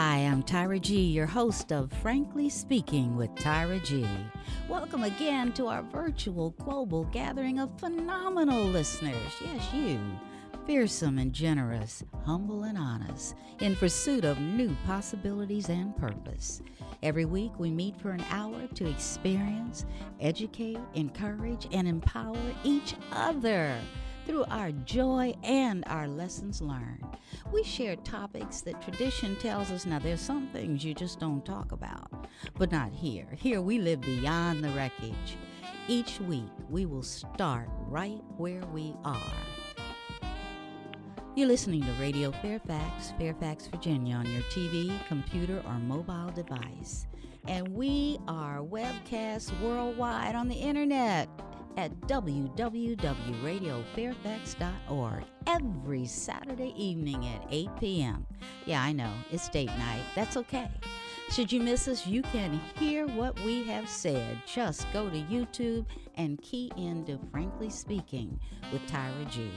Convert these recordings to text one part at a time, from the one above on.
Hi, I'm Tyra G, your host of Frankly Speaking with Tyra G. Welcome again to our virtual global gathering of phenomenal listeners. Yes, you. Fearsome and generous, humble and honest, in pursuit of new possibilities and purpose. Every week we meet for an hour to experience, educate, encourage, and empower each other through our joy and our lessons learned. We share topics that tradition tells us now there's some things you just don't talk about, but not here. Here we live beyond the wreckage. Each week we will start right where we are. You're listening to Radio Fairfax, Fairfax, Virginia, on your TV, computer, or mobile device. And we are webcast worldwide on the internet at www.radiofairfax.org every Saturday evening at 8 p.m. Yeah, I know, it's date night. That's okay. Should you miss us, you can hear what we have said. Just go to YouTube and key into Frankly Speaking with Tyra G.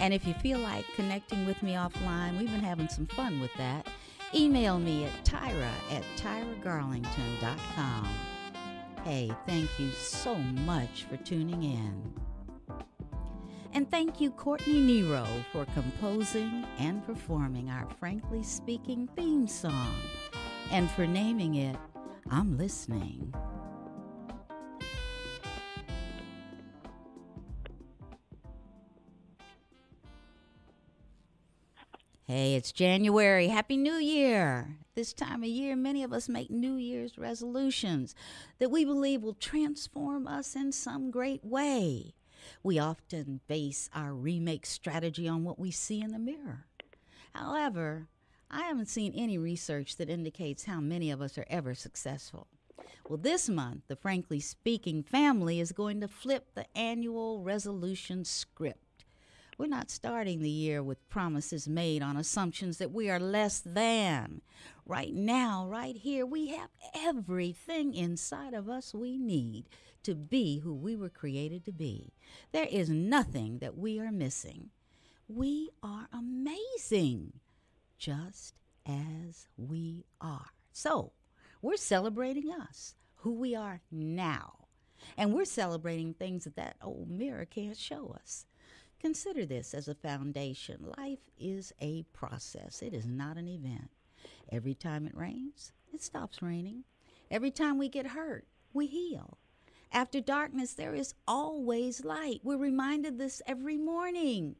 And if you feel like connecting with me offline, we've been having some fun with that. Email me at tyra at tyragarlington.com. Hey, thank you so much for tuning in. And thank you, Courtney Nero, for composing and performing our Frankly Speaking theme song and for naming it I'm Listening. Hey, it's January. Happy New Year. This time of year, many of us make New Year's resolutions that we believe will transform us in some great way. We often base our remake strategy on what we see in the mirror. However, I haven't seen any research that indicates how many of us are ever successful. Well, this month, the Frankly Speaking family is going to flip the annual resolution script. We're not starting the year with promises made on assumptions that we are less than. Right now, right here, we have everything inside of us we need to be who we were created to be. There is nothing that we are missing. We are amazing, just as we are. So, we're celebrating us, who we are now. And we're celebrating things that that old mirror can't show us. Consider this as a foundation. Life is a process, it is not an event. Every time it rains, it stops raining. Every time we get hurt, we heal. After darkness, there is always light. We're reminded this every morning.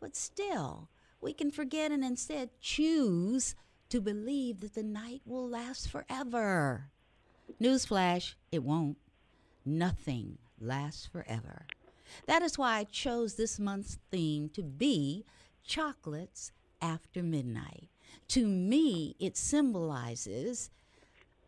But still, we can forget and instead choose to believe that the night will last forever. Newsflash, it won't. Nothing lasts forever. That is why I chose this month's theme to be chocolates after midnight. To me, it symbolizes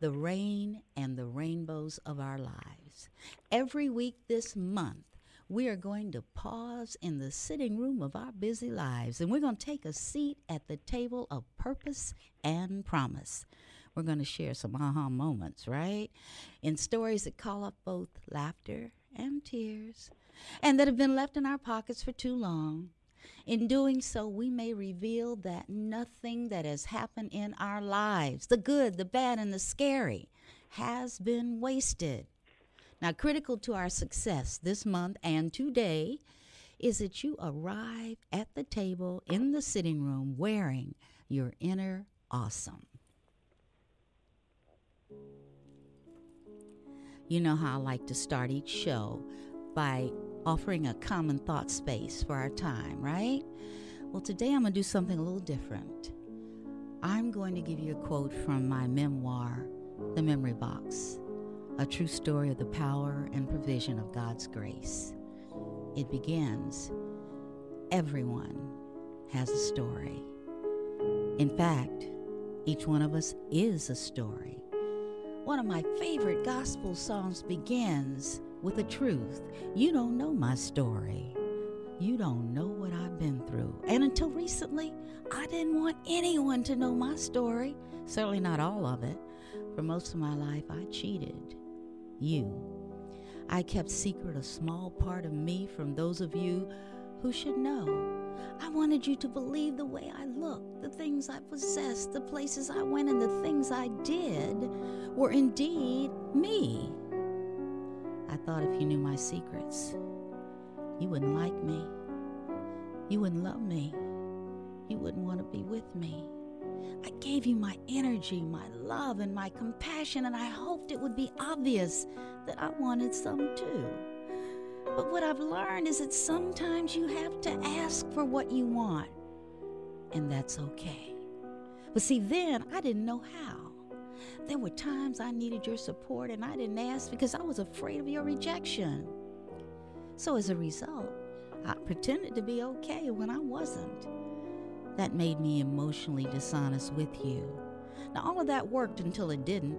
the rain and the rainbows of our lives. Every week this month, we are going to pause in the sitting room of our busy lives and we're going to take a seat at the table of purpose and promise. We're going to share some aha moments, right? In stories that call up both laughter and tears, and that have been left in our pockets for too long. In doing so, we may reveal that nothing that has happened in our lives, the good, the bad, and the scary, has been wasted. Now, critical to our success this month and today is that you arrive at the table in the sitting room wearing your inner awesome. You know how I like to start each show by offering a common thought space for our time, right? Well, today I'm going to do something a little different. I'm going to give you a quote from my memoir, The Memory Box, a true story of the power and provision of God's grace. It begins Everyone has a story. In fact, each one of us is a story. One of my favorite gospel songs begins with the truth. You don't know my story. You don't know what I've been through. And until recently, I didn't want anyone to know my story. Certainly not all of it. For most of my life, I cheated. You. I kept secret a small part of me from those of you who should know. I wanted you to believe the way I looked, the things I possessed, the places I went, and the things I did were indeed me. I thought if you knew my secrets, you wouldn't like me. You wouldn't love me. You wouldn't want to be with me. I gave you my energy, my love, and my compassion, and I hoped it would be obvious that I wanted some too. But what I've learned is that sometimes you have to ask for what you want, and that's okay. But see, then I didn't know how. There were times I needed your support, and I didn't ask because I was afraid of your rejection. So as a result, I pretended to be okay when I wasn't. That made me emotionally dishonest with you. Now, all of that worked until it didn't.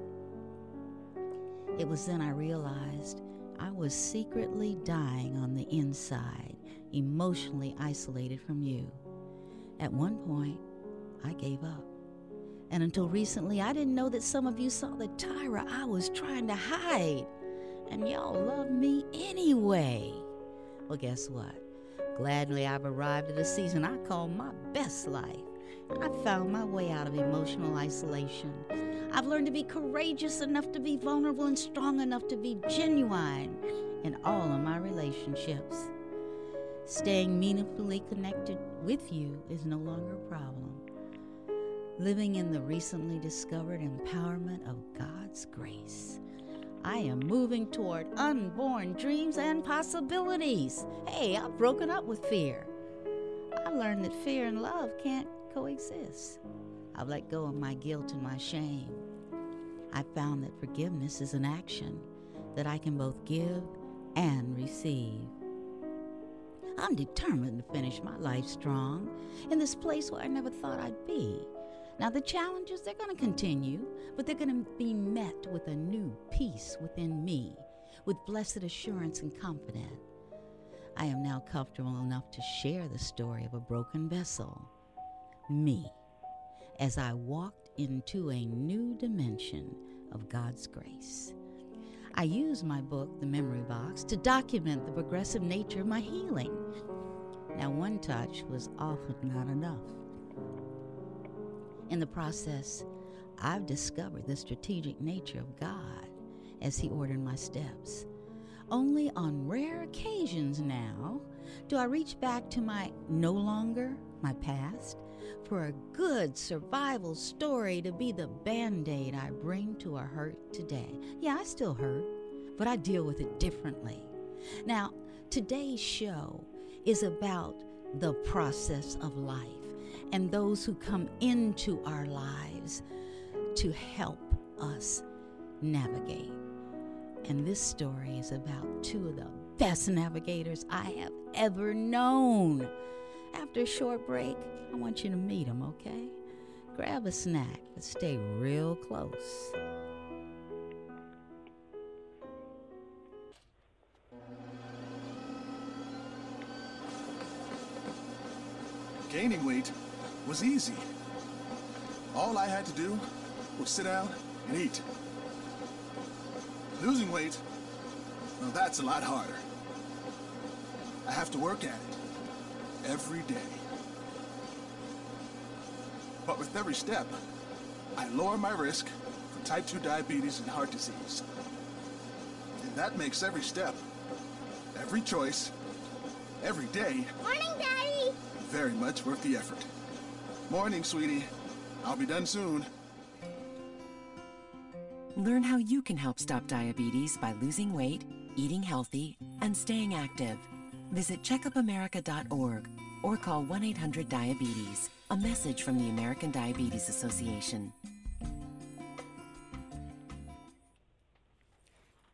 It was then I realized I was secretly dying on the inside, emotionally isolated from you. At one point, I gave up. And until recently, I didn't know that some of you saw the Tyra I was trying to hide. And y'all love me anyway. Well, guess what? Gladly, I've arrived at a season I call my best life. I found my way out of emotional isolation. I've learned to be courageous enough to be vulnerable and strong enough to be genuine in all of my relationships. Staying meaningfully connected with you is no longer a problem. Living in the recently discovered empowerment of God's grace. I am moving toward unborn dreams and possibilities. Hey, I've broken up with fear. I've learned that fear and love can't coexist. I've let go of my guilt and my shame. I found that forgiveness is an action that I can both give and receive. I'm determined to finish my life strong in this place where I never thought I'd be. Now, the challenges, they're going to continue, but they're going to be met with a new peace within me, with blessed assurance and confidence. I am now comfortable enough to share the story of a broken vessel, me, as I walked into a new dimension of God's grace. I use my book, The Memory Box, to document the progressive nature of my healing. Now, one touch was often not enough. In the process, I've discovered the strategic nature of God as He ordered my steps. Only on rare occasions now do I reach back to my no longer, my past, for a good survival story to be the band aid I bring to a hurt today. Yeah, I still hurt, but I deal with it differently. Now, today's show is about the process of life and those who come into our lives to help us navigate. And this story is about two of the best navigators I have ever known. After a short break, I want you to meet them, okay? Grab a snack, but stay real close. Gaining weight was easy. All I had to do was sit down and eat. Losing weight, well, that's a lot harder. I have to work at it every day. But with every step, I lower my risk for type 2 diabetes and heart disease. And that makes every step, every choice, every day... Morning, Daddy! ...very much worth the effort. Morning, sweetie. I'll be done soon. Learn how you can help stop diabetes by losing weight, eating healthy, and staying active. Visit checkupamerica.org or call 1 800 Diabetes. A message from the American Diabetes Association.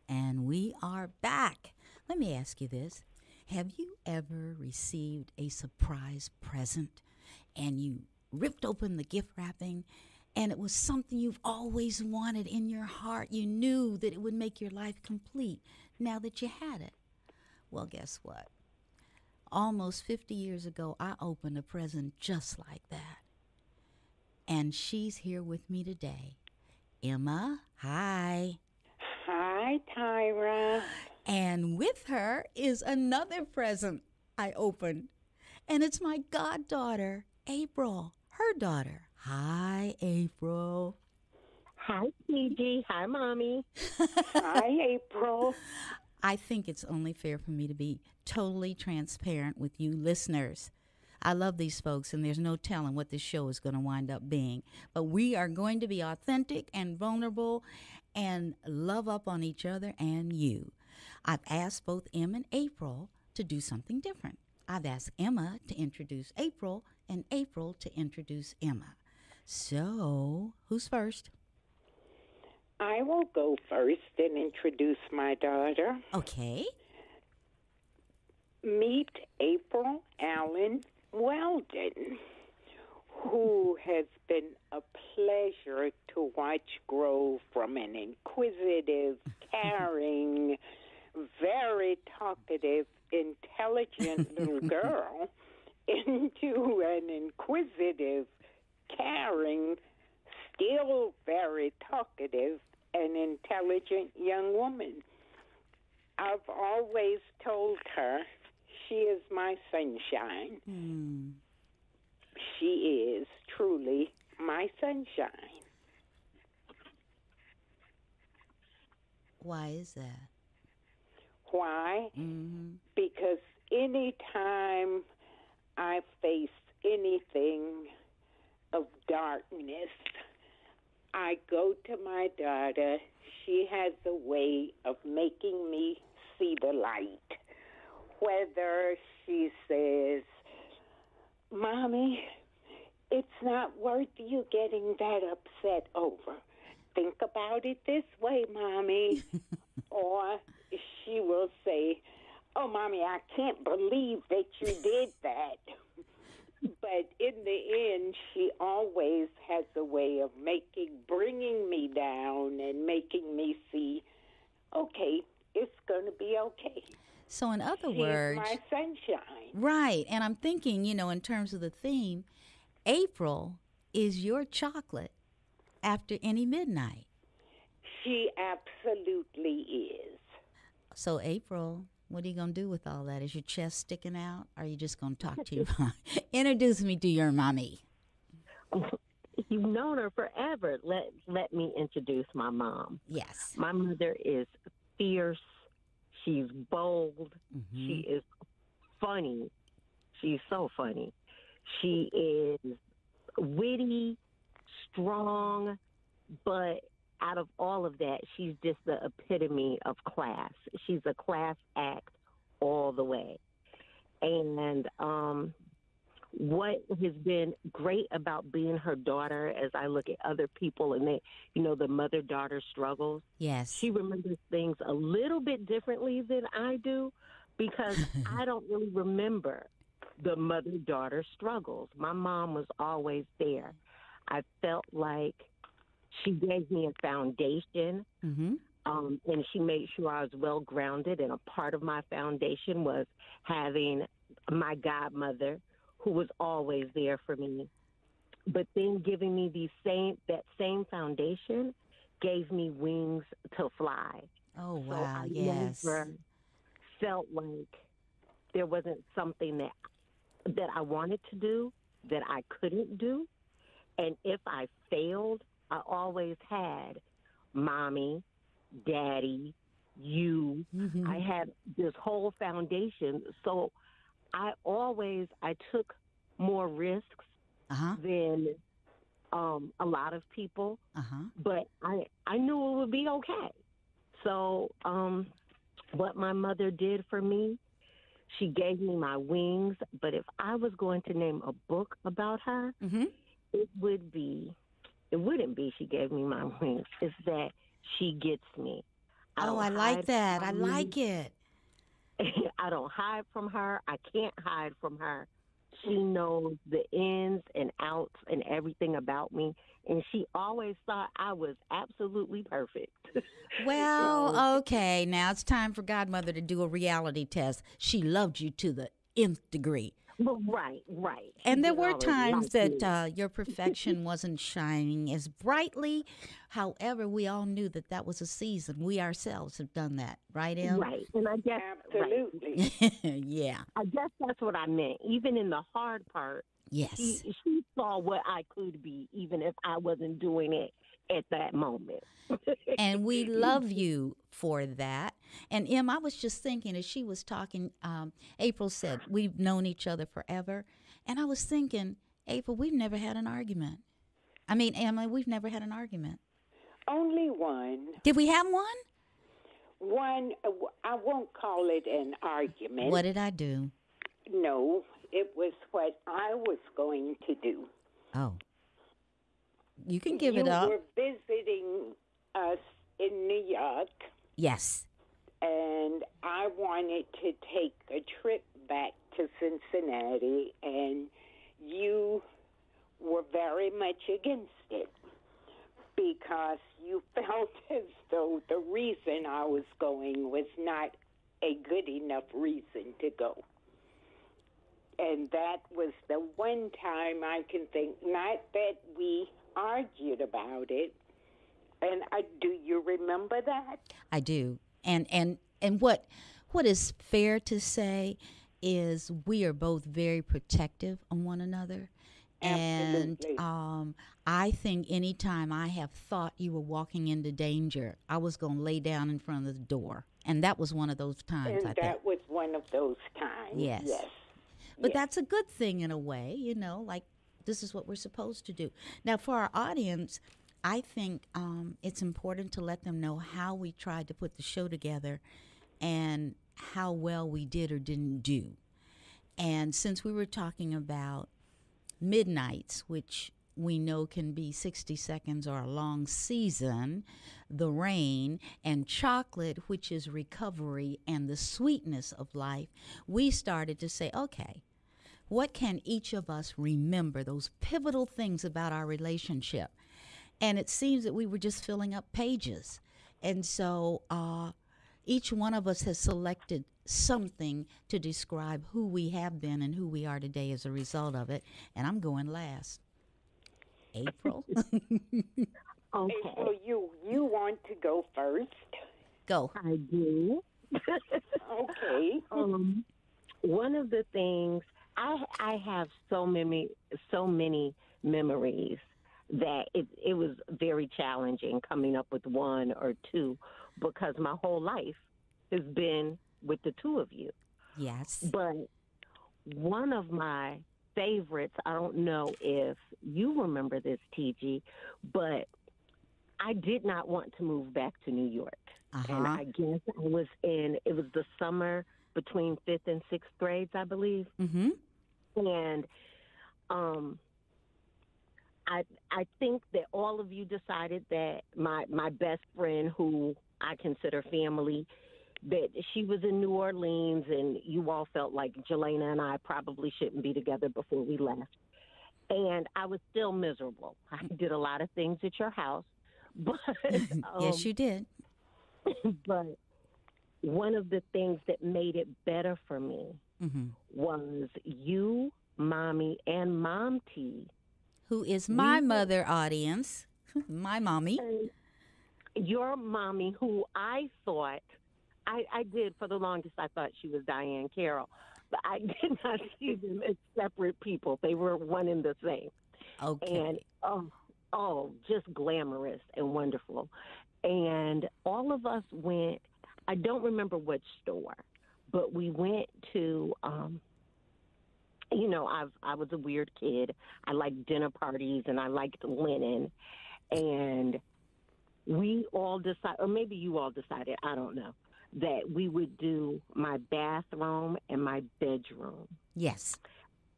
And we are back. Let me ask you this Have you ever received a surprise present and you ripped open the gift wrapping and it was something you've always wanted in your heart? You knew that it would make your life complete now that you had it. Well, guess what? Almost 50 years ago, I opened a present just like that. And she's here with me today. Emma, hi. Hi, Tyra. And with her is another present I opened And it's my goddaughter, April, her daughter. Hi, April. Hi, TG. Hi, Mommy. Hi, April. I think it's only fair for me to be totally transparent with you listeners. I love these folks, and there's no telling what this show is going to wind up being. But we are going to be authentic and vulnerable and love up on each other and you. I've asked both Em and April to do something different. I've asked Emma to introduce April and April to introduce Emma. So, who's first? I will go first and introduce my daughter. Okay. Meet April Allen Weldon, who has been a pleasure to watch grow from an inquisitive, caring, very talkative, intelligent little girl into an inquisitive, caring, still very talkative, and intelligent young woman. I've always told her she is my sunshine. Hmm. She is truly my sunshine. Why is that? Why? Mm-hmm. Because anytime I face anything of darkness, I go to my daughter. She has a way of making me see the light. Whether she says, Mommy, it's not worth you getting that upset over. Think about it this way, Mommy. or she will say, Oh, Mommy, I can't believe that you did that. But in the end, she always has a way of making, bringing me down and making me see, okay, it's going to be okay. So, in other She's words, my sunshine. right. And I'm thinking, you know, in terms of the theme, April is your chocolate after any midnight. She absolutely is. So, April, what are you going to do with all that? Is your chest sticking out? Or are you just going to talk to your mom? Introduce me to your mommy. You've known her forever. Let let me introduce my mom. Yes. My mother is fierce. She's bold. Mm-hmm. She is funny. She's so funny. She is witty, strong, but out of all of that, she's just the epitome of class. She's a class act all the way. And um, what has been great about being her daughter, as I look at other people and they, you know, the mother daughter struggles, Yes. she remembers things a little bit differently than I do because I don't really remember the mother daughter struggles. My mom was always there. I felt like she gave me a foundation mm-hmm. um, and she made sure I was well grounded. And a part of my foundation was having my godmother, who was always there for me. But then giving me the same that same foundation gave me wings to fly. Oh, So wow. I yes. never felt like there wasn't something that that I wanted to do that I couldn't do. And if I failed, I always had mommy, daddy, you. Mhm. I had this whole foundation. So I always I took more risks Uh-huh. than um, a lot of people Uh-huh. but I I knew it would be okay. So, um, what my mother did for me, she gave me my wings. But if I was going to name a book about her, Mm-hmm. it would be, it wouldn't be she gave me my wings. It's that she gets me. Oh, I like that. I like it. I don't hide from her. I can't hide from her. She knows the ins and outs and everything about me. And she always thought I was absolutely perfect. Well, okay. Now it's time for Godmother to do a reality test. She loved you to the nth degree. Well, right, right. And there were times that uh, your perfection wasn't shining as brightly. However, we all knew that that was a season. We ourselves have done that, right, Em? right, and I guess right. Absolutely. yeah. I guess that's what I meant. Even in the hard part, Yes. she she saw what I could be, even if I wasn't doing it at that moment. and we love you for that. And Em, I was just thinking as she was talking, um, April said, We've known each other forever. And I was thinking, April, we've never had an argument. I mean, Emily, we've never had an argument. Only one. Did we have one? One, I won't call it an argument. What did I do? No, it was what I was going to do. Oh. You can give you it up. You were visiting us in New York, Yes. and I wanted to take a trip back to Cincinnati, and you were very much against it because you felt as though the reason I was going was not a good enough reason to go. And that was the one time I can think, not that we argued about it. And I, do you remember that? I do. And and and what what is fair to say is we are both very protective of one another. Absolutely. And um, I think anytime I have thought you were walking into danger, I was going to lay down in front of the door. And that was one of those times, and I that think. was one of those times. Yes. Yes. But yes. that's a good thing in a way, you know, like this is what we're supposed to do. Now, for our audience, I think um, it's important to let them know how we tried to put the show together and how well we did or didn't do. And since we were talking about midnights, which we know can be 60 seconds or a long season, the rain, and chocolate, which is recovery and the sweetness of life, we started to say, okay, what can each of us remember, those pivotal things about our relationship? And it seems that we were just filling up pages. And so uh, each one of us has selected something to describe who we have been and who we are today as a result of it. And I'm going last. April, Okay, April, you you want to go first? go. I do. Okay. um, one of the things I I have so many so many memories that it it was very challenging coming up with one or two because my whole life has been with the two of you. Yes. But one of my favorites, I don't know if you remember this, TG, but I did not want to move back to New York. And Uh-huh. I guess I was in, it was the summer between fifth and sixth grades, I believe. Mm-hmm. And um, I I think that all of you decided that my my best friend, who I consider family, that she was in New Orleans, and you all felt like Jelena and I probably shouldn't be together before we left. And I was still miserable. I did a lot of things at your house, but um, yes, you did. but one of the things that made it better for me Mm-hmm. was you, mommy, and mom T. Who is my We- mother audience? my mommy. Your mommy, who I thought, I, I did for the longest, I thought she was Diahann Carroll, but I did not see them as separate people. They were one and the same. Okay. and oh, oh, just glamorous and wonderful. And all of us went. I don't remember which store, but we went to. Um, you know, I've I was a weird kid. I liked dinner parties and I liked linen, and we all decided, or maybe you all decided, I don't know, that we would do my bathroom and my bedroom yes.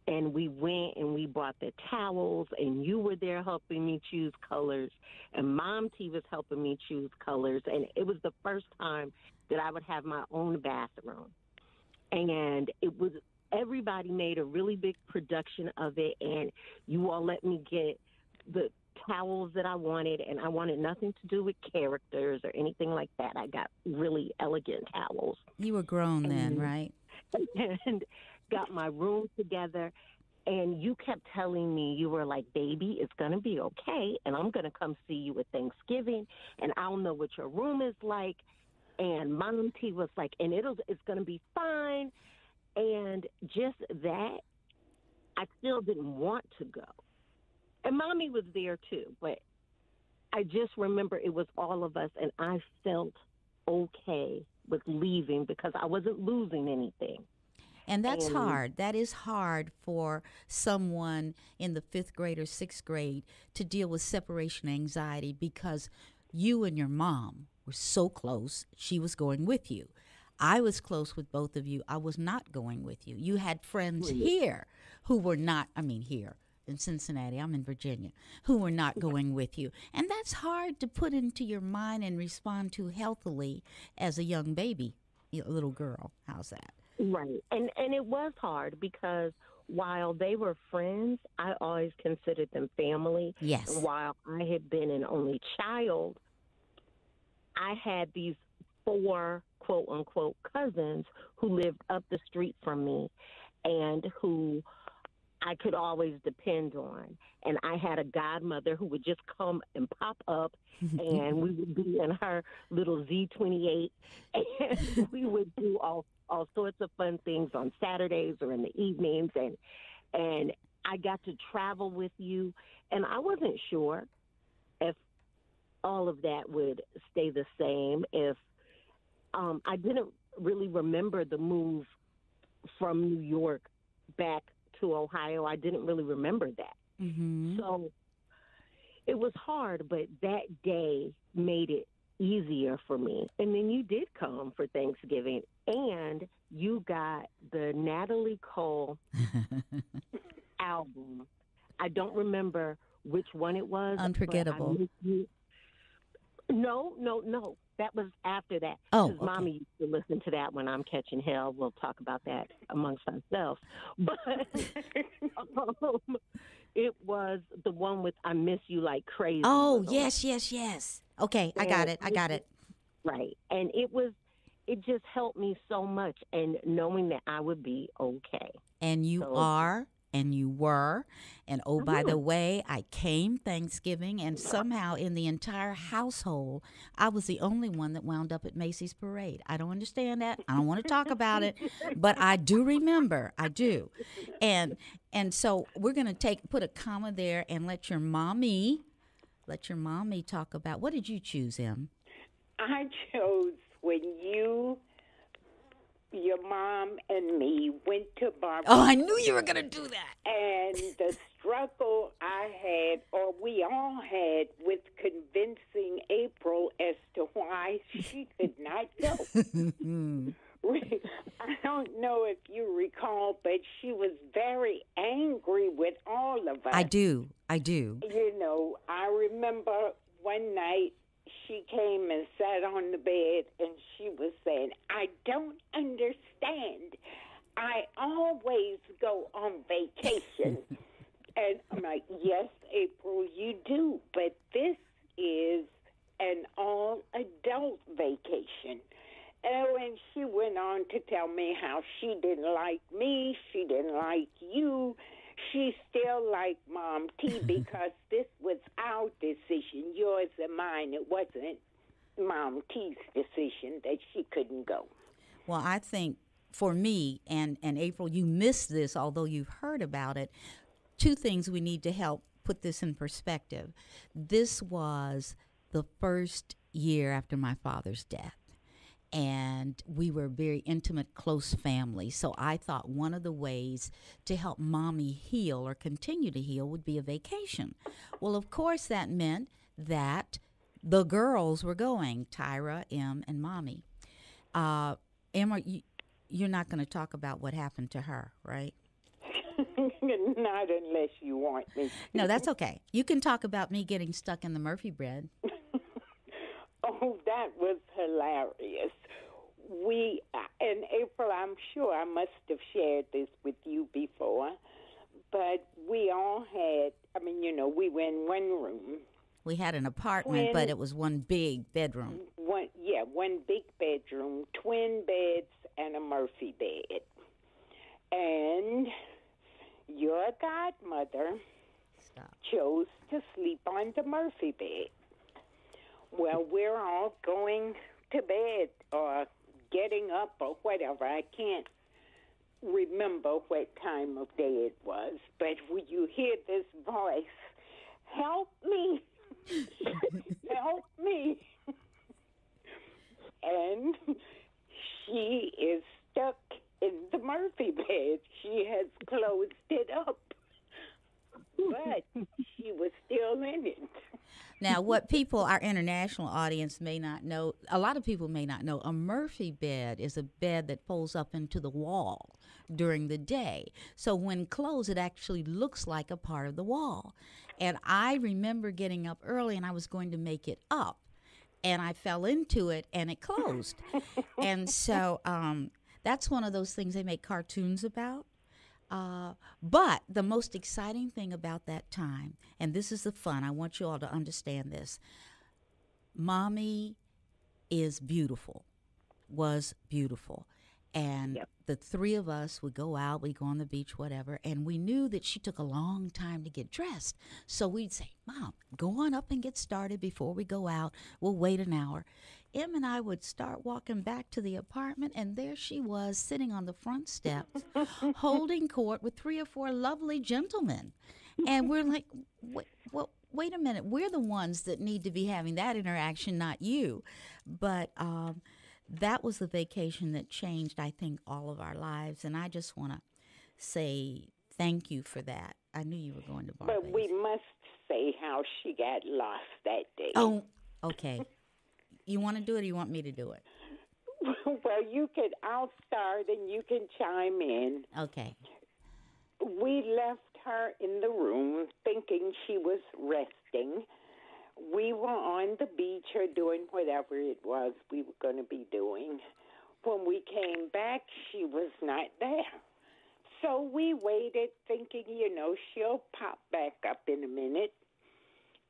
and we went and we bought the towels and you were there helping me choose colors and mom t was helping me choose colors and it was the first time that i would have my own bathroom and it was everybody made a really big production of it and you all let me get the towels that i wanted and i wanted nothing to do with characters or anything like that i got really elegant towels You were grown then, Mm. right? and got my room together. And you kept telling me, you were like, baby, it's going to be okay. And I'm going to come see you at Thanksgiving. And I'll know what your room is like. And Mom T was like, and it'll, it's going to be fine. And just that, I still didn't want to go. And Mommy was there too. But I just remember it was all of us. And I felt okay with leaving because I wasn't losing anything. And that's And- hard. That is hard for someone in the fifth grade or sixth grade to deal with separation anxiety because you and your mom were so close. She was going with you. I was close with both of you. I was not going with you. You had friends here who were not, I mean, here in Cincinnati, I'm in Virginia, who were not going with you. And that's hard to put into your mind and respond to healthily as a young baby, a little girl. How's that? Right. And and it was hard because while they were friends, I always considered them family. Yes. And while I had been an only child, I had these four quote unquote cousins who lived up the street from me and who I could always depend on. And I had a godmother who would just come and pop up, and we would be in her little Z28, and we would do all all sorts of fun things on Saturdays or in the evenings, and and I got to travel with you, and I wasn't sure all of that would stay the same. If um, I didn't really remember the move from New York back to Ohio. I didn't really remember that. Mm-hmm. So it was hard, but that day made it easier for me. And then you did come for Thanksgiving, and you got the Natalie Cole album. I don't remember which one it was. I Unforgettable. you. No, no, no. That was after that. Oh, okay. mommy used to listen to that when I'm catching hell. We'll talk about that amongst ourselves. But um, it was the one with "I Miss You Like Crazy." Oh, yes, yes, yes. Okay, I got it. I got it. right. And it was, it just helped me so much, and knowing that I would be okay. And you So- are, and you were. And oh, by the Mhm. way, I came Thanksgiving, and somehow in the entire household, I was the only one that wound up at Macy's parade. I don't understand that. I don't want to talk about it, but I do remember. I do. And and so we're gonna take put a comma there and let your mommy, let your mommy talk about what did you choose, Em? I chose when you, your mom, and me went to Barbados. Oh, I knew you were gonna do that. and the struggle I had, or we all had, with convincing April as to why she could not go. I don't know if you recall, but she was very angry with all of us. I do. I do. You know, I remember one night she came and sat on the bed and she was saying, I don't understand. I always go on vacation. and I'm like, Yes, April, you do. But this is an all adult vacation. Oh, and she went on to tell me how she didn't like me, she didn't like you. She still like Mom T because this was our decision, yours and mine. It wasn't Mom T's decision that she couldn't go. Well, I think for me and and April, you missed this, although you've heard about it. Two things we need to help put this in perspective. This was the first year after my father's death. And we were very intimate, close family. So I thought one of the ways to help mommy heal or continue to heal would be a vacation. Well, of course, that meant that the girls were going Tyra, Em, and mommy. Uh, Emma, you, you're not going to talk about what happened to her, right? Not unless you want me. No, that's okay. You can talk about me getting stuck in the Murphy bed. Oh, that was hilarious. We, uh, and April, I'm sure I must have shared this with you before, but we all had, I mean, you know, we were in one room. We had an apartment, but it was one big bedroom. One, yeah, one big bedroom, twin beds, and a Murphy bed. And your godmother Stop. chose to sleep on the Murphy bed. Well, we're all going to bed or getting up or whatever. I can't remember what time of day it was, but when you hear this voice, help me, help me. and she is stuck in the Murphy bed. She has closed it up, but she was still in it. Now, what people, our international audience may not know, a lot of people may not know, a Murphy bed is a bed that folds up into the wall during the day. So when closed, it actually looks like a part of the wall. And I remember getting up early and I was going to make it up. And I fell into it and it closed. and so um, that's one of those things they make cartoons about. Uh, but the most exciting thing about that time, and this is the fun, I want you all to understand this. Mommy is beautiful, was beautiful. And Yep. the three of us would go out, we'd go on the beach, whatever. And we knew that she took a long time to get dressed. So we'd say, Mom, go on up and get started before we go out. We'll wait an hour. Em and I would start walking back to the apartment, and there she was sitting on the front steps, holding court with three or four lovely gentlemen. And we're like, wait, well, wait a minute. We're the ones that need to be having that interaction, not you. But um, that was the vacation that changed, I think, all of our lives. And I just want to say thank you for that. I knew you were going to Barbados. But we must say how she got lost that day. oh, okay. You want to do it or you want me to do it? well, you could, I'll start and you can chime in. Okay. We left her in the room thinking she was resting. We were on the beach or doing whatever it was we were going to be doing. When we came back, she was not there. So we waited thinking, you know, she'll pop back up in a minute.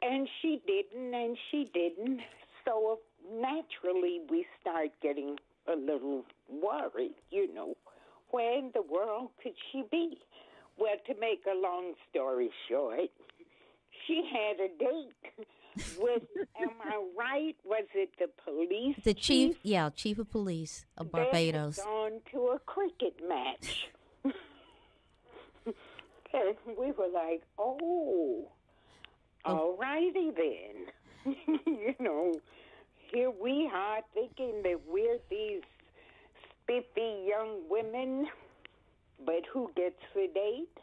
And she didn't, and she didn't. So naturally, we start getting a little worried, you know. Where in the world could she be? Well, to make a long story short, she had a date with, am I right? Was it the police? The chief, yeah, chief of police of Barbados. gone to a cricket match. and we were like, oh, oh. all righty then. you know, here we are thinking that we're these spiffy young women, but who gets the date?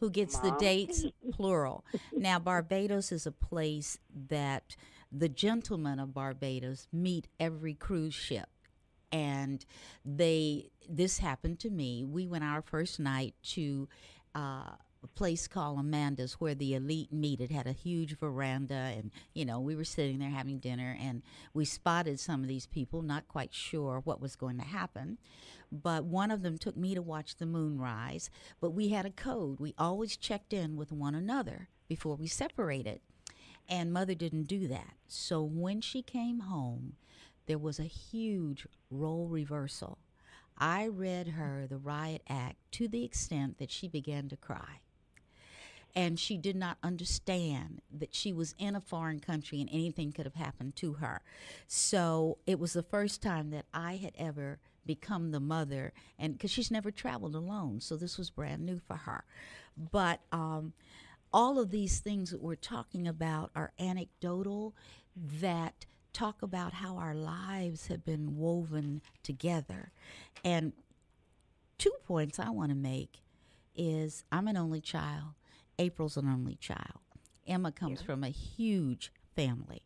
Who gets the dates plural. Now Barbados is a place that the gentlemen of Barbados meet every cruise ship. And they this happened to me. We went our first night to uh, a place called Amanda's where the elite meet. It had a huge veranda, and you know we were sitting there having dinner, and we spotted some of these people, not quite sure what was going to happen. But one of them took me to watch the moon rise. But we had a code. We always checked in with one another before we separated. And mother didn't do that. So when she came home, there was a huge role reversal. I read her the riot act to the extent that she began to cry. And she did not understand that she was in a foreign country and anything could have happened to her. So it was the first time that I had ever become the mother, and because she's never traveled alone, so this was brand new for her. But um, all of these things that we're talking about are anecdotal that talk about how our lives have been woven together. And two points I want to make is I'm an only child. April's an only child. Emma comes from a huge family.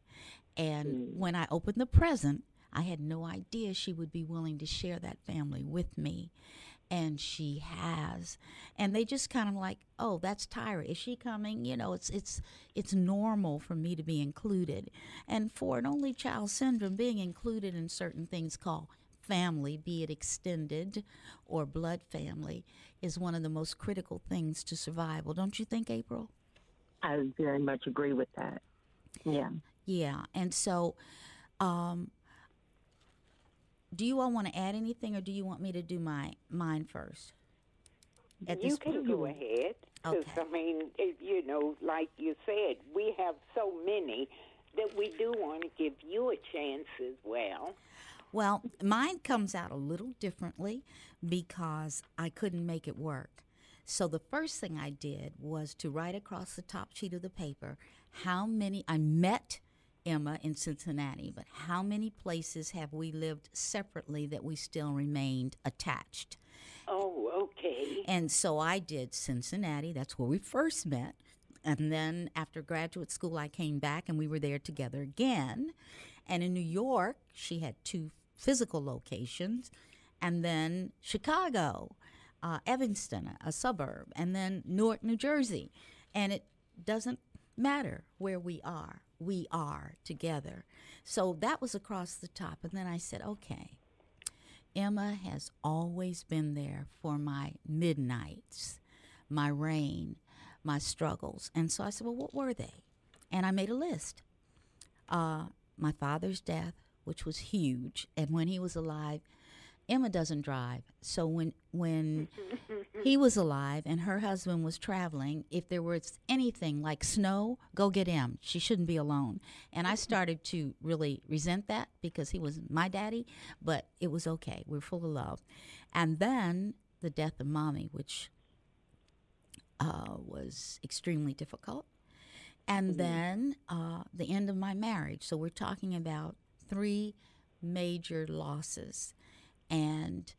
And hmm. when I opened the present, I had no idea she would be willing to share that family with me. And she has. And they just kind of like, oh, that's Tyra. Is she coming? You know, it's it's it's normal for me to be included. And for an only child syndrome, being included in certain things called family, be it extended or blood family, is one of the most critical things to survival. Don't you think, April? I very much agree with that. Yeah. Yeah. And so, um, do you all want to add anything, or do you want me to do my mine first? at you can point? go ahead. 'cause, Okay. I mean, if, you know, like you said, we have so many that we do want to give you a chance as well. Well, mine comes out a little differently because I couldn't make it work. So the first thing I did was to write across the top sheet of the paper how many I met Emma in Cincinnati, but how many places have we lived separately that we still remained attached? Oh, okay. And so I did Cincinnati. That's where we first met. And then after graduate school, I came back and we were there together again. And in New York, she had two physical locations. And then Chicago, uh, Evanston, a suburb, and then Newark, New Jersey. And it doesn't matter where we are, we are together. So that was across the top. And then I said, okay, Emma has always been there for my midnights, my rain, my struggles. And so I said, well, what were they? And I made a list. Uh, my father's death, which was huge, and when he was alive, Emma doesn't drive. So when when he was alive and her husband was traveling, if there was anything like snow, go get him. She shouldn't be alone. And I started to really resent that because he was my daddy, but it was okay. We're full of love. And then the death of mommy, which uh, was extremely difficult. And then uh, the end of my marriage. So we're talking about three major losses. And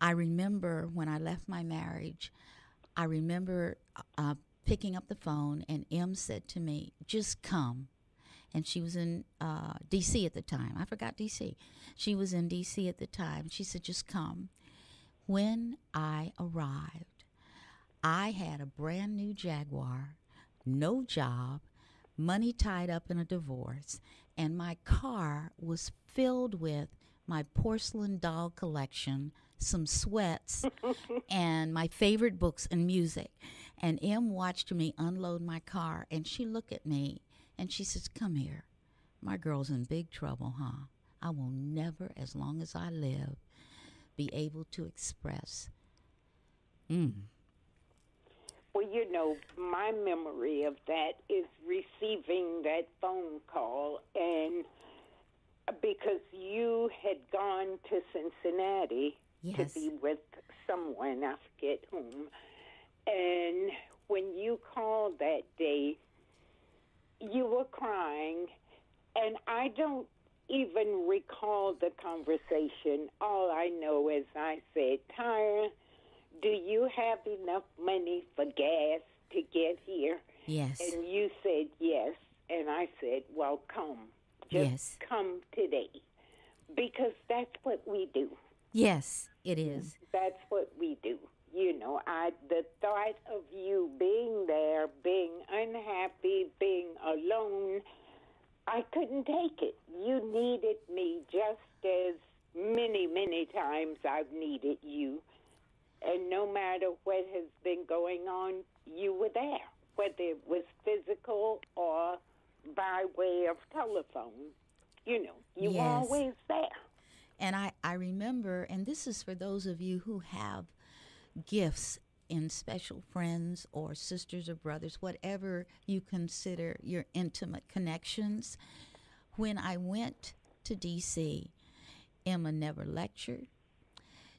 I remember when I left my marriage, I remember uh, picking up the phone, and Em said to me, Just come. And she was in uh, DC at the time. I forgot DC. She was in DC at the time. She said, Just come. When I arrived, I had a brand new Jaguar, no job, money tied up in a divorce, and my car was filled with my porcelain doll collection, some sweats, and my favorite books and music. And Em watched me unload my car, and she looked at me and she says, Come here. My girl's in big trouble, huh? I will never, as long as I live, be able to express. Mm. Well, you know, my memory of that is receiving that phone call, and uh, because you had gone to Cincinnati Yes. to be with someone, I forget whom, and when you called that day, you were crying, and I don't even recall the conversation. All I know is I said, Tyra, do you have enough money for gas to get here? Yes. And you said yes. And I said, well, come. Just Yes. come today. Because that's what we do. Yes, it is. That's what we do. You know, I the thought of you being there, being unhappy, being alone, I couldn't take it. You needed me just as many, many times I've needed you. And no matter what has been going on, you were there, whether it was physical or by way of telephone. You know, you were always there. And I, I remember, and this is for those of you who have gifts in special friends or sisters or brothers, whatever you consider your intimate connections. When I went to DC, Emma never lectured.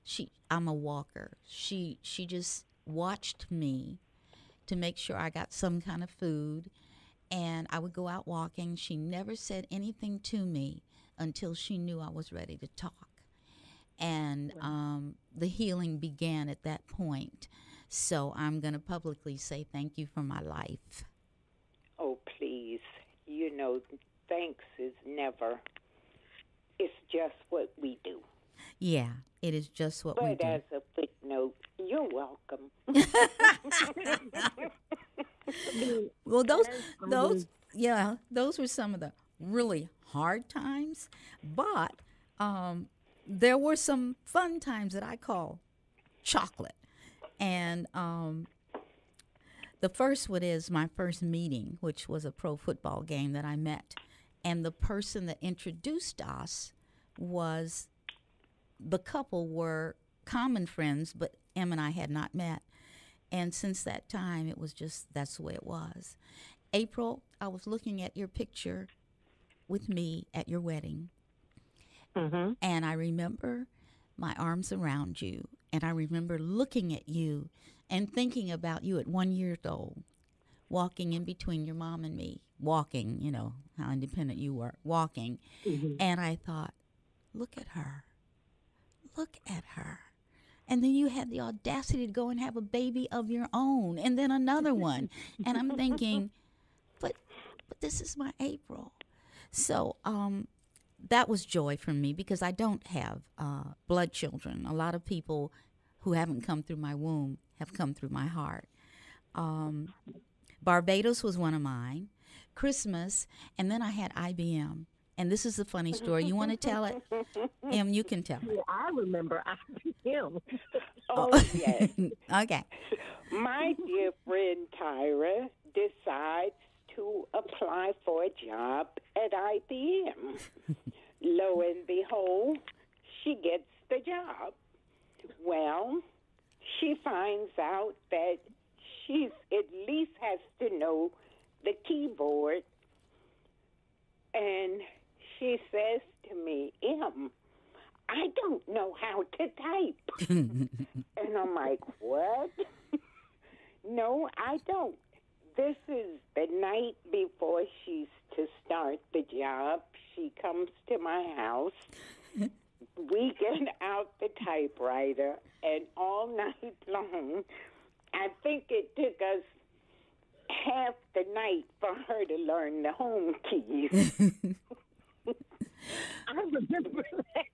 She I'm a walker. She she just watched me to make sure I got some kind of food and I would go out walking. She never said anything to me until she knew I was ready to talk. And um, the healing began at that point. So I'm going to publicly say thank you for my life. Oh, please. You know, thanks is never. It's just what we do. Yeah, it is just what we But do. as a footnote, you're welcome. Well, those those yeah, those were some of the really hard times, but um, there were some fun times that I call chocolate. And um, the first one is my first meeting, which was a pro football game that I met, and the person that introduced us was the couple were common friends, but Em and I had not met. And since that time, it was just that's the way it was. April, I was looking at your picture with me at your wedding, Mm-hmm. and I remember my arms around you, and I remember looking at you and thinking about you at one years old, walking in between your mom and me, walking, you know, how independent you were, walking. And I thought, look at her. Look at her. And then you had the audacity to go and have a baby of your own, and then another one. and I'm thinking, but but this is my April. So um, that was joy for me because I don't have uh, blood children. A lot of people who haven't come through my womb have come through my heart. Um, Barbados was one of mine. Christmas, and then I had IBM. And this is a funny story. You want to tell it? Em, you can tell it. I remember IBM. Oh. oh, yes. okay. My dear friend Tyra decides to apply for a job at IBM. Lo and behold, she gets the job. Well, she finds out that she at least has to know the keyboard. And she says to me, Em, I don't know how to type. and I'm like, what? no, I don't. This is the night before she's to start the job. She comes to my house. we get out the typewriter, and all night long, I think it took us half the night for her to learn the home keys. I remember that.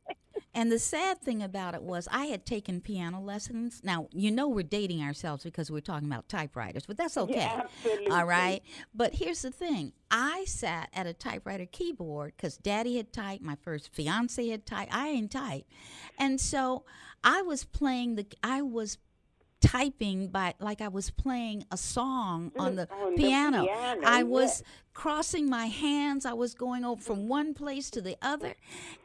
And the sad thing about it was, I had taken piano lessons. Now, you know, we're dating ourselves because we're talking about typewriters, but that's okay. absolutely. All right. But here's the thing I sat at a typewriter keyboard because daddy had typed, my first fiance had typed, I ain't typed. And so I was playing the, I was typing by like I was playing a song on the, on the piano. piano, I was yes. crossing my hands. I was going over from one place to the other,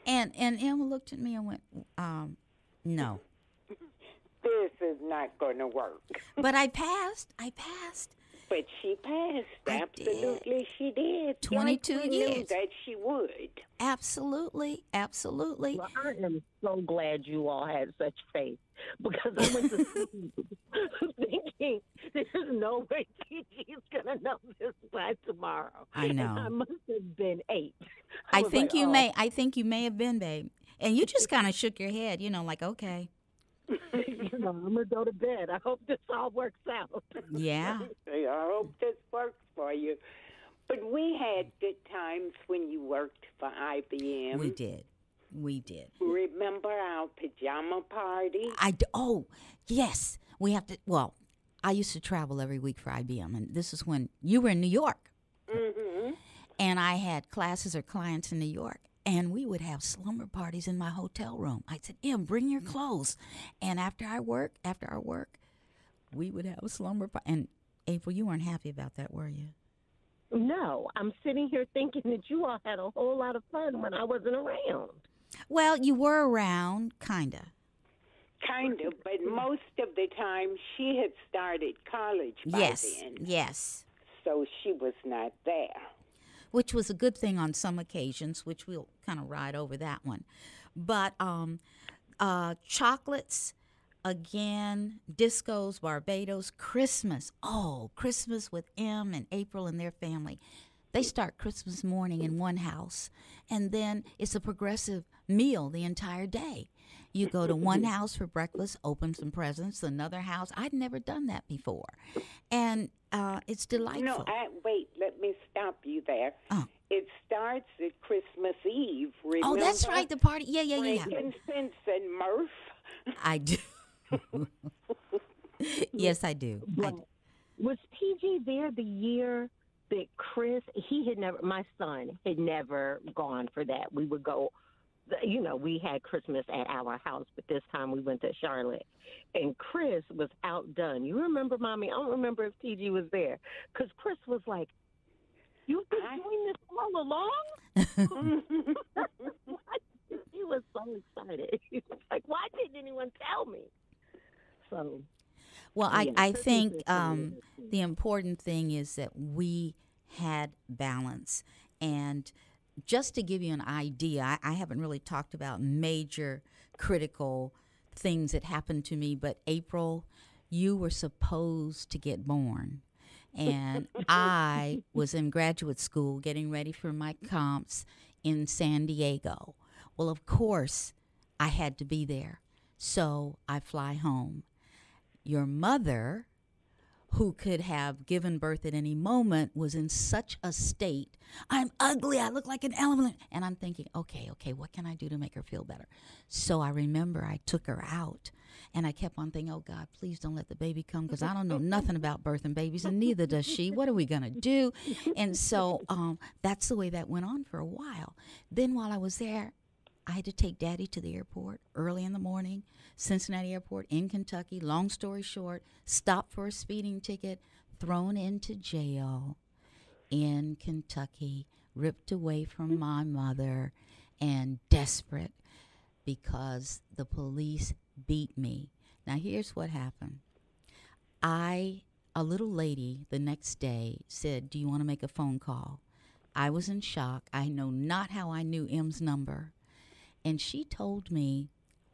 and and Emma looked at me and went, um, "No." this is not going to work. But I passed. I passed. But she passed. I did. Absolutely, she did. 22 like we years. Knew that she would. Absolutely, absolutely. Well, I am so glad you all had such faith because I went to sleep thinking there's no way TG's gonna know this by tomorrow. I And know. I must have been eight. I was think like, you oh. may. I think you may have been, babe. And you just kind of shook your head, you know, like okay, you know, I'm gonna go to bed. I hope this all works out. yeah. I hope this works for you. But we had good times when you worked for IBM. We did. We did. Remember our pajama party? I d- oh yes, we have to. Well, I used to travel every week for IBM, and this is when you were in New York, Mm-hmm. and I had classes or clients in New York, and we would have slumber parties in my hotel room. I said, "Em, bring your mm. clothes," and after I work, after our work, we would have a slumber party. And April, you weren't happy about that, were you? No, I'm sitting here thinking that you all had a whole lot of fun when I wasn't around. Well, you were around, kinda. Kind of, but mm. most of the time she had started college by Yes, then, yes. so she was not there. Which was a good thing on some occasions, which we'll kind of ride over that one. But um, uh, chocolates, again, discos, Barbados, Christmas. Oh, Christmas with Em and April and their family. They start Christmas morning in one house, and then it's a progressive meal the entire day. You go to one house for breakfast, open some presents, another house. I'd never done that before. And uh, it's delightful. No, I, wait, let me stop you there. Oh. It starts at Christmas Eve. Remember? Oh, that's right. The party. Yeah, yeah, yeah, yeah. Frankincense and Murph. I do. yes, I do. I But was TG there the year that Chris? He had never. My son had never gone for that. We would go. You know, we had Christmas at our house, but this time we went to Charlotte, and Chris was outdone. You remember, mommy? I don't remember if TG was there because Chris was like, "You've been I- doing this all along." he was so excited. He was like, "Why didn't anyone tell me?" So Well, I, Yeah, I Christmas think um, the important thing is that we had balance. And just to give you an idea, I, I haven't really talked about major critical things that happened to me, but April, you were supposed to get born. And I was in graduate school getting ready for my comps in San Diego. Well, of course, I had to be there. So I fly home. Your mother, who could have given birth at any moment, was in such a state. I'm ugly. I look like an elephant. And I'm thinking, okay, okay, what can I do to make her feel better? So I remember I took her out and I kept on thinking, oh God, please don't let the baby come because I don't know nothing about birthing babies and neither does she. What are we going to do? And so um, that's the way that went on for a while. Then while I was there, I had to take daddy to the airport early in the morning, Cincinnati Airport in Kentucky. Long story short, stopped for a speeding ticket, thrown into jail in Kentucky, ripped away from my mother, and desperate because the police beat me. Now, here's what happened. I, a little lady, the next day said, Do you want to make a phone call? I was in shock. I know not how I knew Em's number. And she told me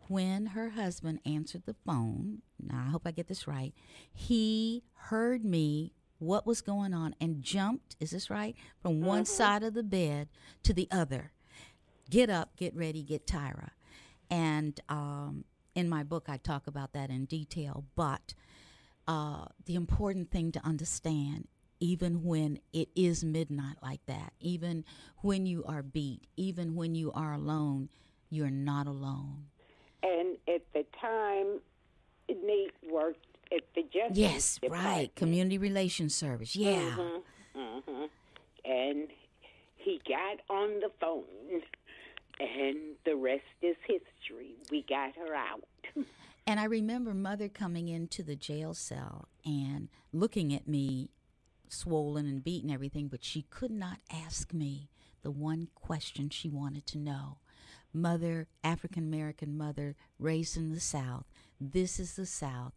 when her husband answered the phone, now I hope I get this right, he heard me what was going on and jumped, is this right, from one side of the bed to the other. Get up, get ready, get Tyra. And um, in my book, I talk about that in detail. But uh, the important thing to understand, even when it is midnight like that, even when you are beat, even when you are alone, you're not alone. And at the time, Nate worked at the Justice Yes, right. Community Relations Service. Yeah. hmm And he got on the phone, and the rest is history. We got her out. And I remember mother coming into the jail cell and looking at me, swollen and beaten, everything, but she could not ask me the one question she wanted to know. Mother, African American mother, raised in the South. This is the South.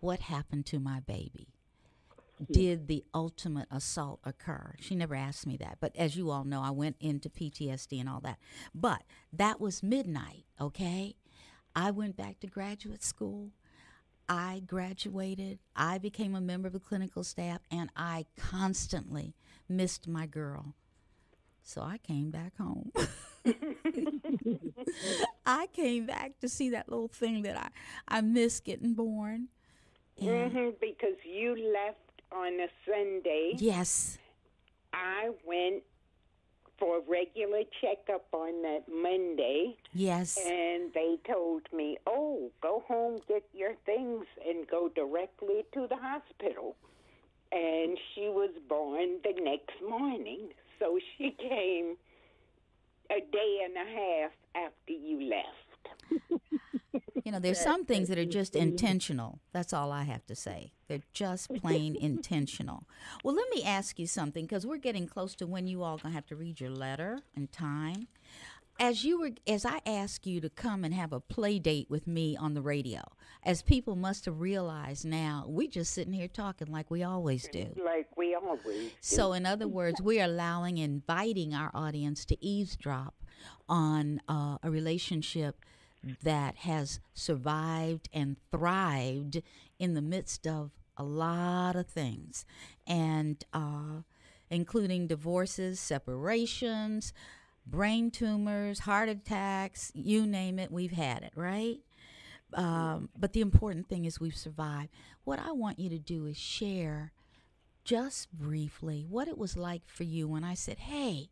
What happened to my baby? Hmm. Did the ultimate assault occur? She never asked me that. But as you all know, I went into PTSD and all that. But that was midnight, okay? I went back to graduate school. I graduated. I became a member of the clinical staff, and I constantly missed my girl. So I came back home. I came back to see that little thing that I, I missed getting born. And hmm because you left on a Sunday. yes, I went for a regular checkup on that Monday, yes. and they told me, "Oh, go home, get your things, and go directly to the hospital." And she was born the next morning, so she came a day and a half after you left. You know, there's some things that are just intentional. That's all I have to say. They're just plain intentional. Well, let me ask you something because we're getting close to when you all gonna have to read your letter and time. As you were, as I asked you to come and have a play date with me on the radio, as people must have realized now, we just sitting here talking like we always do. Like we always do. So, in other words, we're allowing, inviting our audience to eavesdrop on uh, a relationship that has survived and thrived in the midst of a lot of things, and uh, including divorces, separations, brain tumors, heart attacks, you name it, we've had it, right? Um, but the important thing is we've survived. What I want you to do is share just briefly what it was like for you when I said, Hey,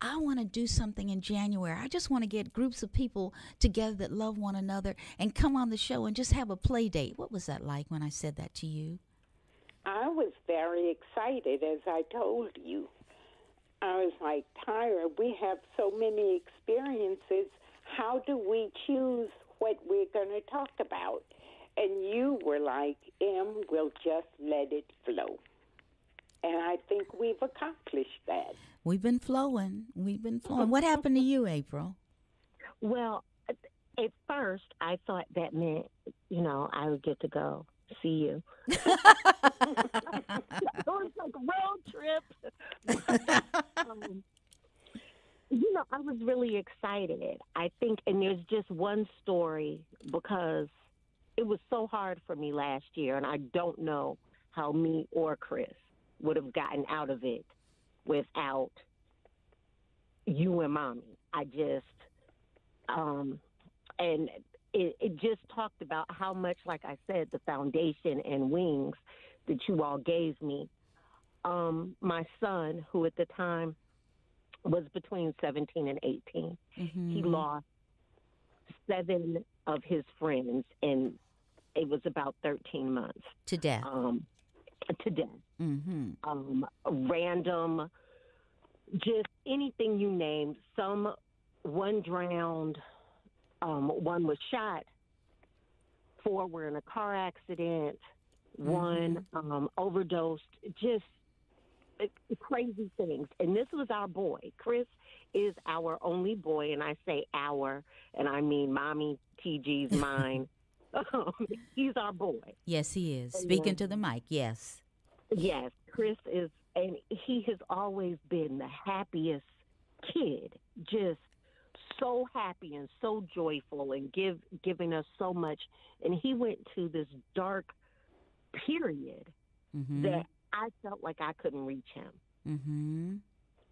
I want to do something in January. I just want to get groups of people together that love one another and come on the show and just have a play date. What was that like when I said that to you? I was very excited, as I told you. I was like, Tyra, we have so many experiences. How do we choose what we're going to talk about? And you were like, Em, we'll just let it flow. And I think we've accomplished that. We've been flowing. We've been flowing. What happened to you, April? Well, at- at first, I thought that meant, you know, I would get to go see you. so it's like a road trip. um, you know, I was really excited. I think, and there's just one story because it was so hard for me last year, and I don't know how me or Chris would have gotten out of it without you and mommy. I just, um, and it, it just talked about how much, like I said, the foundation and wings that you all gave me. Um, my son, who at the time was between 17 and 18, Mm-hmm. he lost seven of his friends, and it was about 13 months to death. um, to death. Mm-hmm. Um, random, just anything you name. Some, one drowned, um, one was shot, four were in a car accident, one um, overdosed. Just uh, crazy things. And this was our boy. Chris is our only boy, and I say our, and I mean mommy TG's mine. Um, he's our boy. Yes, he is. Speaking to the mic. Yes. Yes, Chris is, and he has always been the happiest kid. Just so happy and so joyful, and give giving us so much. And he went to this dark period Mm-hmm. that I felt like I couldn't reach him, Mm-hmm.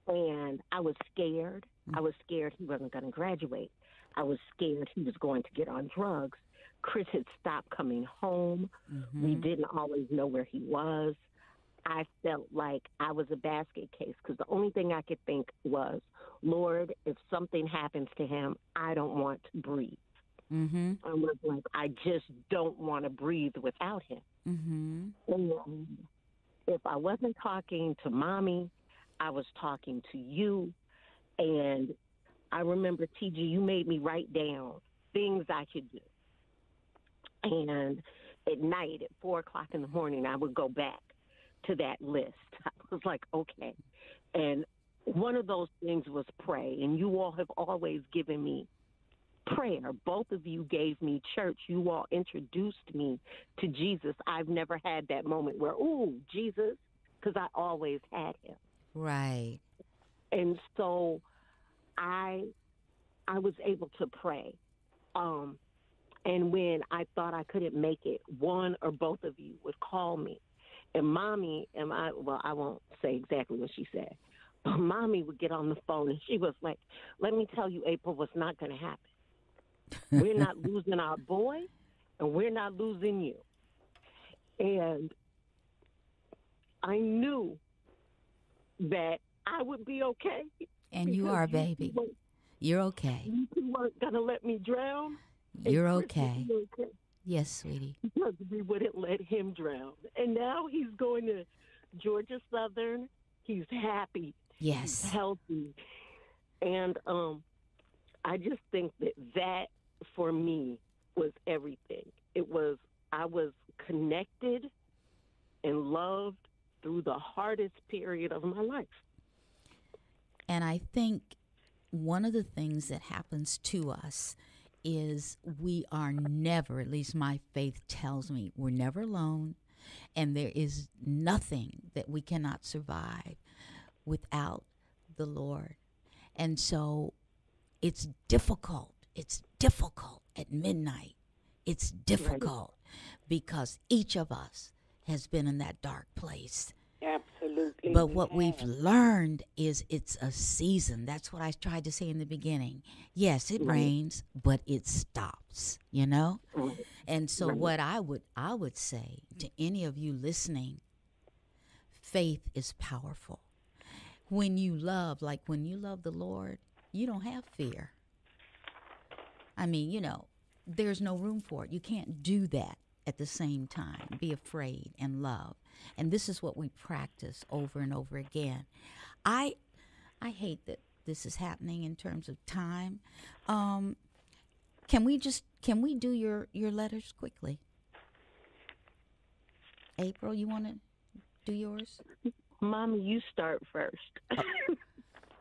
and I was scared. I was scared he wasn't going to graduate. I was scared he was going to get on drugs. Chris had stopped coming home. Mm-hmm. We didn't always know where he was. I felt like I was a basket case because the only thing I could think was, Lord, if something happens to him, I don't want to breathe. Mm-hmm. I was like, I just don't want to breathe without him. Mm-hmm. And if I wasn't talking to mommy, I was talking to you. And I remember, TG, you made me write down things I could do. And at night, at four o'clock in the morning, I would go back to that list. I was like, okay. And one of those things was pray. And you all have always given me prayer. Both of you gave me church. You all introduced me to Jesus. I've never had that moment where, ooh, Jesus, because I always had him. Right. And so I I was able to pray. Um and when I thought I couldn't make it, one or both of you would call me. And mommy and I well, I won't say exactly what she said. But mommy would get on the phone and she was like, Let me tell you, April, what's not gonna happen. We're not losing our boy and we're not losing you. And I knew that I would be okay. And you are, baby. You're okay. You weren't gonna let me drown. You're okay. okay Yes, sweetie. because we wouldn't let him drown. And now he's going to Georgia Southern. He's happy. He's Yes. healthy. And um, I just think that that for me was everything. It was I was connected and loved through the hardest period of my life. And I think one of the things that happens to us is we are never, at least my faith tells me, we're never alone. And there is nothing that we cannot survive without the Lord. And so it's difficult. It's difficult at midnight. It's difficult because each of us has been in that dark place. Absolutely. But we what we've have. learned is it's a season. That's what I tried to say in the beginning. Yes, it mm-hmm. rains, but it stops, you know? Mm-hmm. And so mm-hmm. what I would I would say to any of you listening, faith is powerful. When you love, like when you love the Lord, you don't have fear. I mean, you know, there's no room for it. You can't do that at the same time. Be afraid and love. And this is what we practice over and over again. I I hate that this is happening in terms of time. Um, can we just can we do your your letters quickly? April, you want to do yours? Mommy, you start first.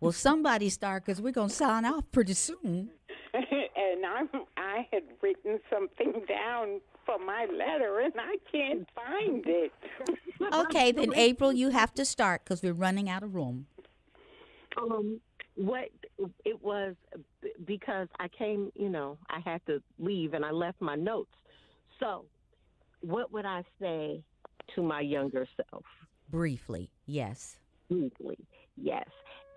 Well, somebody start because we're gonna sign off pretty soon. and I I had written something down for my letter and I can't find it. Okay, then April, you have to start because we're running out of room. Um, what it was because I came, you know, I had to leave and I left my notes. So, what would I say to my younger self? Briefly, yes. Briefly, yes.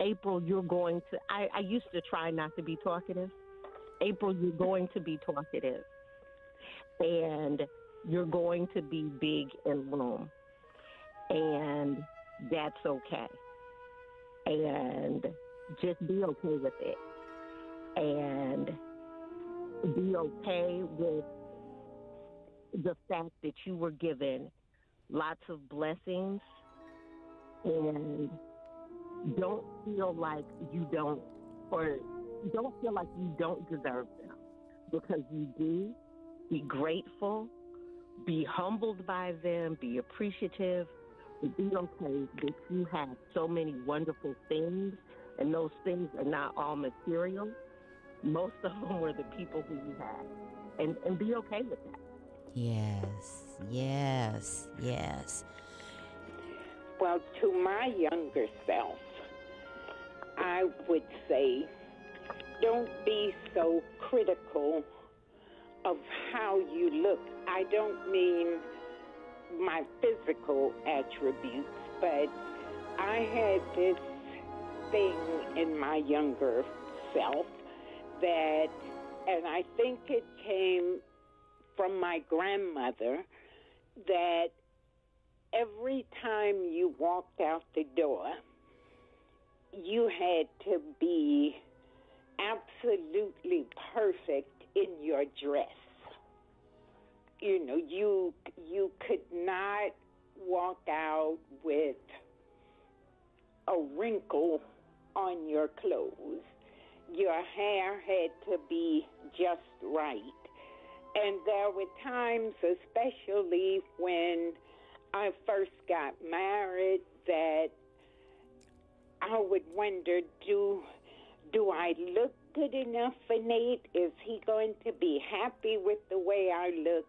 April, you're going to. I, I used to try not to be talkative. April, you're going to be talkative, and you're going to be big in room, and that's okay. And just be okay with it, and be okay with the fact that you were given lots of blessings and don't feel like you don't or don't feel like you don't deserve them because you do be grateful be humbled by them be appreciative but be okay that you have so many wonderful things and those things are not all material most of them were the people who you had and and be okay with that Yes, yes, yes. Well, to my younger self, I would say don't be so critical of how you look. I don't mean my physical attributes, but I had this thing in my younger self that, and I think it came from my grandmother, that every time you walked out the door, you had to be absolutely perfect in your dress. You know, you you could not walk out with a wrinkle on your clothes. Your hair had to be just right. And there were times, especially when I first got married, that I would wonder, do do I look good enough for Nate? Is he going to be happy with the way I look?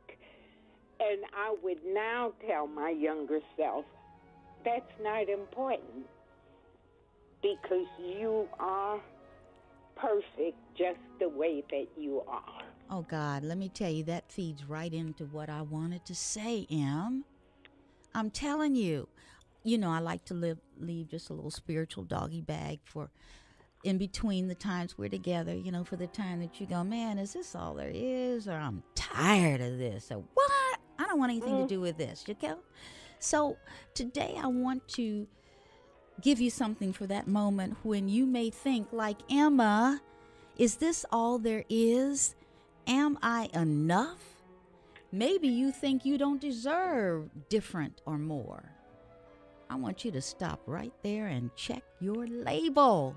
And I would now tell my younger self, that's not important because you are perfect just the way that you are. Oh, God, let me tell you, that feeds right into what I wanted to say, Em. I'm telling you, you know, I like to live, leave just a little spiritual doggy bag for in between the times we're together, you know, for the time that you go, man, is this all there is? Or I'm tired of this. Or what? I don't want anything to mm-hmm. do with this, you? So today I want to give you something for that moment when you may think, like Emma, is this all there is? Am I enough? Maybe you think you don't deserve different or more. I want you to stop right there and check your label.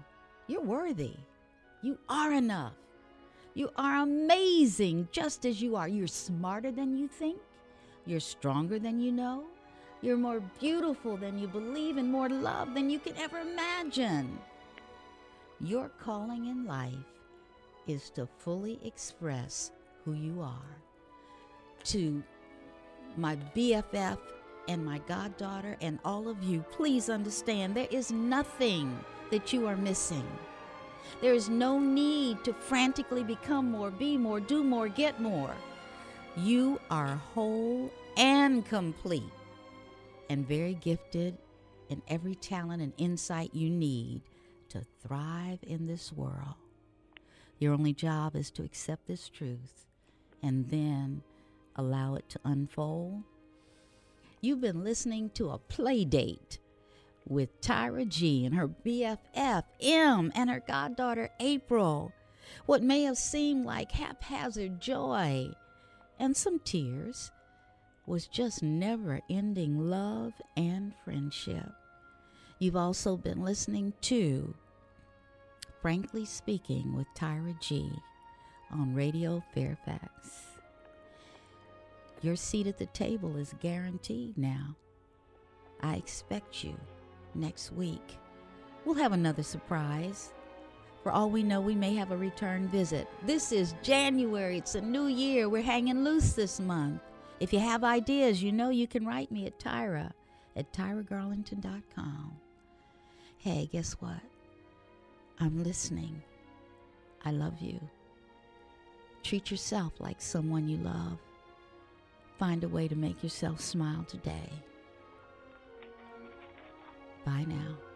You're worthy. You are enough. You are amazing just as you are. You're smarter than you think. You're stronger than you know. You're more beautiful than you believe and more loved than you could ever imagine. Your calling in life is to fully express who you are. To my BFF and my goddaughter and all of you, please understand there is nothing that you are missing. There is no need to frantically become more, be more, do more, get more. You are whole and complete and very gifted in every talent and insight you need to thrive in this world. Your only job is to accept this truth and then allow it to unfold. You've been listening to a play date with Tyra G and her BFF Em and her goddaughter April. What may have seemed like haphazard joy and some tears was just never ending love and friendship. You've also been listening to Frankly Speaking with Tyra G on Radio Fairfax. Your seat at the table is guaranteed now. I expect you next week. We'll have another surprise. For all we know, we may have a return visit. This is January, it's a new year. We're hanging loose this month. If you have ideas, you know you can write me at Tyra at tyragarlington.com. Hey, guess what? I'm listening. I love you. Treat yourself like someone you love. Find a way to make yourself smile today. Bye now.